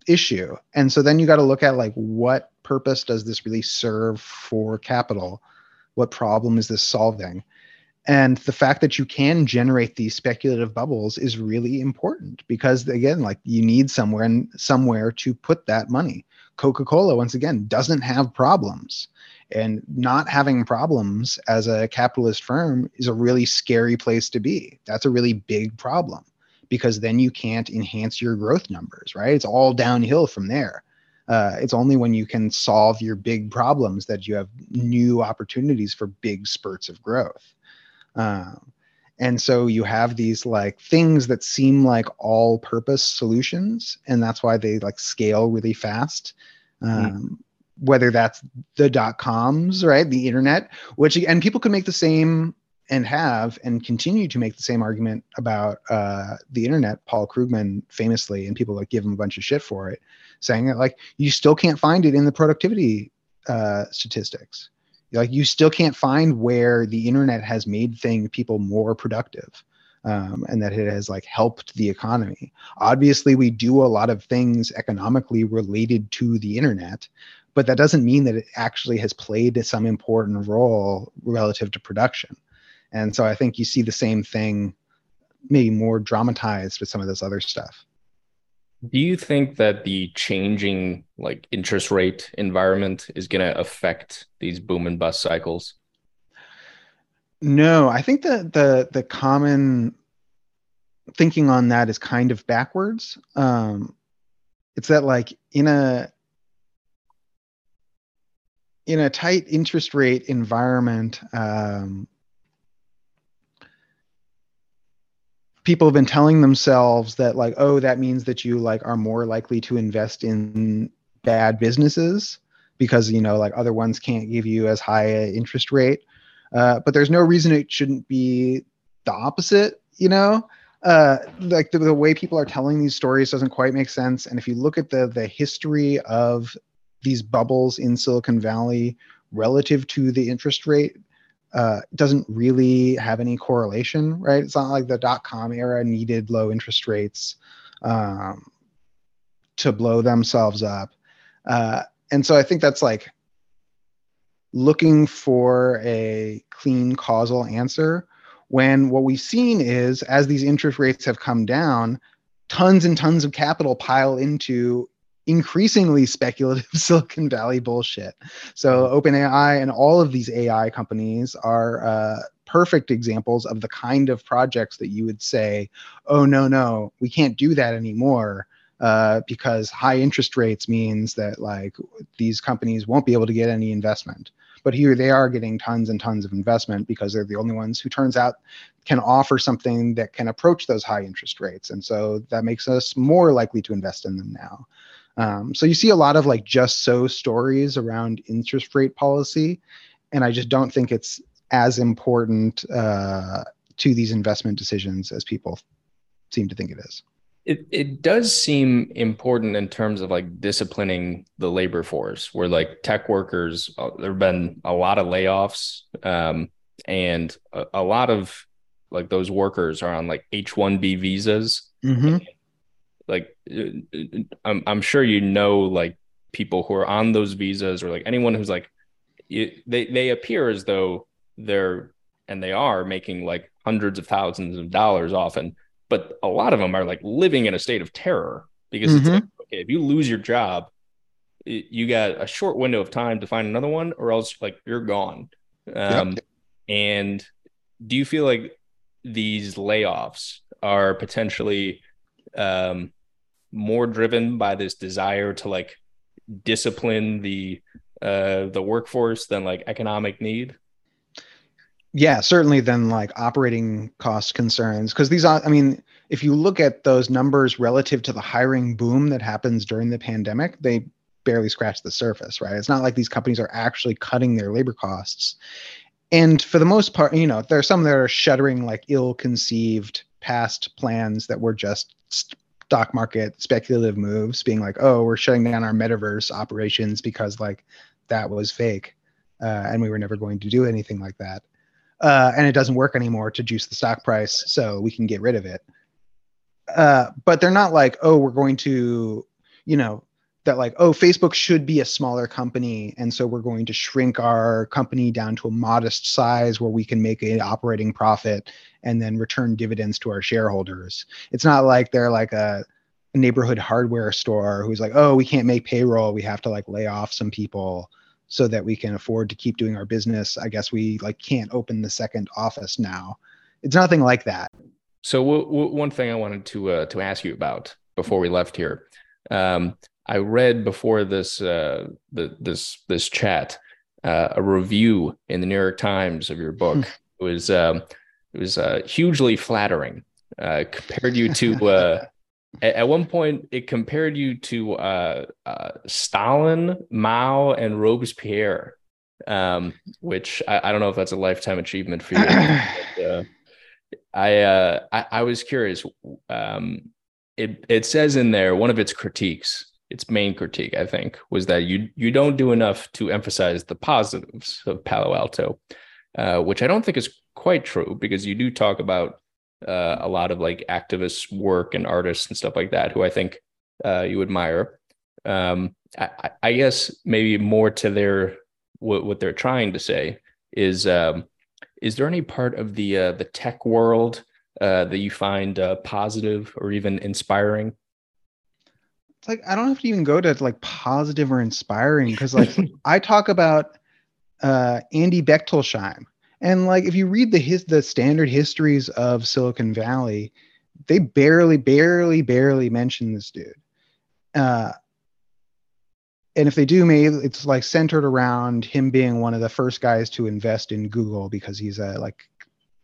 issue. And so then you got to look at like what purpose does this really serve for capital? What problem is this solving? And the fact that you can generate these speculative bubbles is really important because again, like you need somewhere and somewhere to put that money. Coca-Cola once again doesn't have problems. And not having problems as a capitalist firm is a really scary place to be. That's a really big problem because then you can't enhance your growth numbers, right? It's all downhill from there. Uh, it's only when you can solve your big problems that you have new opportunities for big spurts of growth. Um, and so you have these like things that seem like all purpose solutions, and that's why they like scale really fast. Hmm. Um, mm whether that's the dot coms, right? The internet, which and people can make the same and have and continue to make the same argument about uh, the internet. Paul Krugman famously, and people like give him a bunch of shit for it, saying that like you still can't find it in the productivity uh, statistics. Like you still can't find where the internet has made thing people more productive. Um, and that it has like helped the economy. Obviously, we do a lot of things economically related to the internet, but that doesn't mean that it actually has played some important role relative to production. And so I think you see the same thing, maybe more dramatized with some of this other stuff. Do you think that the changing like interest rate environment is going to affect these boom and bust cycles? No, I think that the the common thinking on that is kind of backwards. Um, it's that like in a in a tight interest rate environment, um, people have been telling themselves that like, oh, that means that you like are more likely to invest in bad businesses because you know like other ones can't give you as high a interest rate. Uh, but there's no reason it shouldn't be the opposite. You know, uh, like the, the way people are telling these stories doesn't quite make sense. And if you look at the the history of these bubbles in Silicon Valley relative to the interest rate, uh, doesn't really have any correlation, right? It's not like the dot com era needed low interest rates um, to blow themselves up. Uh, and so I think that's like looking for a clean causal answer when what we've seen is as these interest rates have come down, tons and tons of capital pile into increasingly speculative Silicon Valley bullshit. So OpenAI and all of these AI companies are uh, perfect examples of the kind of projects that you would say, oh no no, we can't do that anymore. Uh, because high interest rates means that like these companies won't be able to get any investment but here they are getting tons and tons of investment because they're the only ones who turns out can offer something that can approach those high interest rates and so that makes us more likely to invest in them now um, so you see a lot of like just so stories around interest rate policy and i just don't think it's as important uh, to these investment decisions as people seem to think it is it it does seem important in terms of like disciplining the labor force where like tech workers uh, there have been a lot of layoffs um, and a, a, lot of like those workers are on like h1b visas mm-hmm. Like I'm, I'm sure you know like people who are on those visas or like anyone who's like it, they they appear as though they're and they are making like hundreds of thousands of dollars often but a lot of them are like living in a state of terror because mm-hmm. it's like, okay, if you lose your job, you got a short window of time to find another one, or else like you're gone. Um, yep. And do you feel like these layoffs are potentially um, more driven by this desire to like discipline the uh, the workforce than like economic need? yeah certainly than like operating cost concerns. Because these are i mean if you look at those numbers relative to the hiring boom that happens during the pandemic they barely scratch the surface right? It's not like these companies are actually cutting their labor costs. And for the most part you know there are some that are shuttering like ill-conceived past plans that were just stock market speculative moves being like oh we're shutting down our metaverse operations because like that was fake uh, and we were never going to do anything like that uh, and it doesn't work anymore to juice the stock price, so we can get rid of it. Uh, but they're not like, oh, we're going to, you know, that like, oh, Facebook should be a smaller company, and so we're going to shrink our company down to a modest size where we can make an operating profit and then return dividends to our shareholders. It's not like they're like a neighborhood hardware store who's like, oh, we can't make payroll, we have to like lay off some people so that we can afford to keep doing our business. I guess we like can't open the second office now. It's nothing like that. So w- w- one thing i wanted to uh, to ask you about before we left here um, i read before this uh, the, this this chat uh, a review in the new york times of your book it was um, it was uh, hugely flattering uh, compared you to uh, at, at one point it compared you to uh, uh, Stalin, Mao, and Robespierre, um, which I, I, don't know if that's a lifetime achievement for you. but, uh, I, uh, I, I was curious. Um, it it says in there one of its critiques, its main critique, I think, was that you you don't do enough to emphasize the positives of Palo Alto, uh, which I don't think is quite true because you do talk about uh, a lot of like activists' work and artists and stuff like that who I think uh, you admire. Um, I, I, guess maybe more to their what, what they're trying to say is um, is there any part of the uh, the tech world uh, that you find uh, positive or even inspiring? It's like I don't have to even go to like positive or inspiring because like I talk about uh, Andy Bechtolsheim and like if you read the his the standard histories of Silicon Valley, they barely, barely, barely mention this dude. Uh, and if they do, maybe it's like centered around him being one of the first guys to invest in Google because he's a like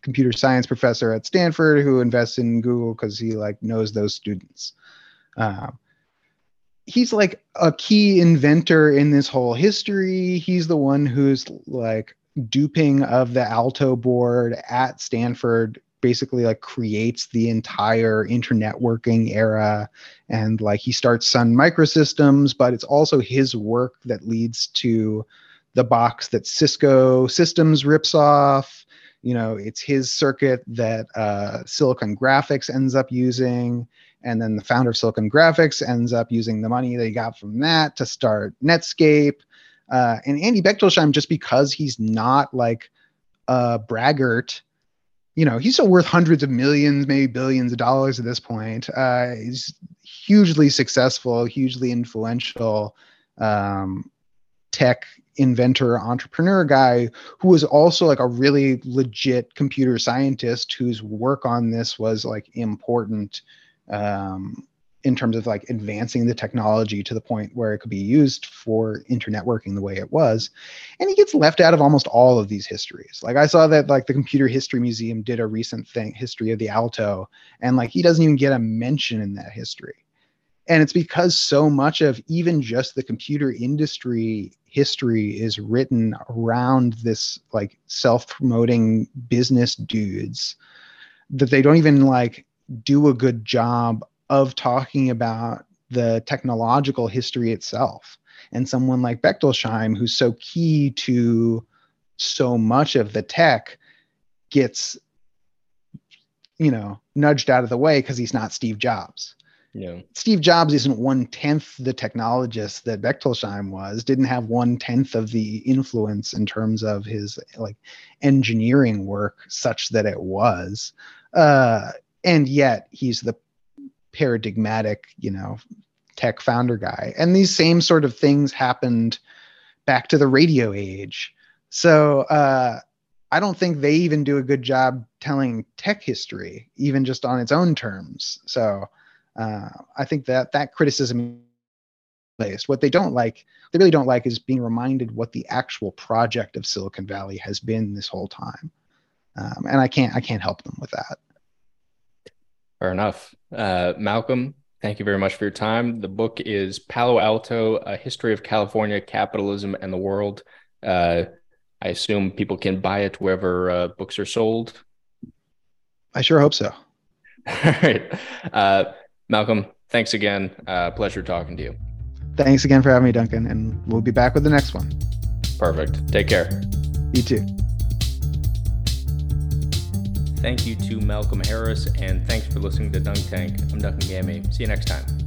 computer science professor at Stanford who invests in Google because he like knows those students. Um, he's like a key inventor in this whole history. He's the one who's like duping of the Alto board at Stanford basically like creates the entire internetworking era. And like he starts sun microsystems but it's also his work that leads to the box that cisco systems rips off. You know it's his circuit that uh, silicon graphics ends up using and then the founder of silicon graphics ends up using the money they got from that to start netscape uh, and andy bechtolsheim just because he's not like a braggart you know, he's still worth hundreds of millions, maybe billions of dollars at this point. Uh, he's hugely successful, hugely influential um, tech inventor, entrepreneur guy who was also like a really legit computer scientist whose work on this was like important um, in terms of like advancing the technology to the point where it could be used for internetworking the way it was. And he gets left out of almost all of these histories. Like i saw that like the computer history museum did a recent thing history of the alto and like he doesn't even get a mention in that history. And it's because so much of even just the computer industry history is written around this like self-promoting business dudes that they don't even like do a good job of talking about the technological history itself. And someone like Bechtolsheim, who's so key to so much of the tech, gets, you know, nudged out of the way because he's not Steve Jobs. Yeah. Steve Jobs isn't one tenth the technologist that Bechtolsheim was, didn't have one tenth of the influence in terms of his like engineering work such that it was. Uh, and yet he's the paradigmatic, you know, tech founder guy. And these same sort of things happened back to the radio age. So uh, I don't think they even do a good job telling tech history, even just on its own terms. So uh, I think that that criticism placed. What they don't like, they really don't like, is being reminded what the actual project of Silicon Valley has been this whole time. Um, and I can't, I can't help them with that. Fair enough. Uh, Malcolm, thank you very much for your time. The book is Palo Alto, A History of California, Capitalism, and the World. Uh, I assume people can buy it wherever uh, books are sold. I sure hope so. All right. Uh, Malcolm, thanks again. Uh, pleasure talking to you. Thanks again for having me, Duncan. And we'll be back with the next one. Perfect. Take care. You too. Thank you to Malcolm Harris, and thanks for listening to Dunk Tank. I'm Duncan Gammy. See you next time.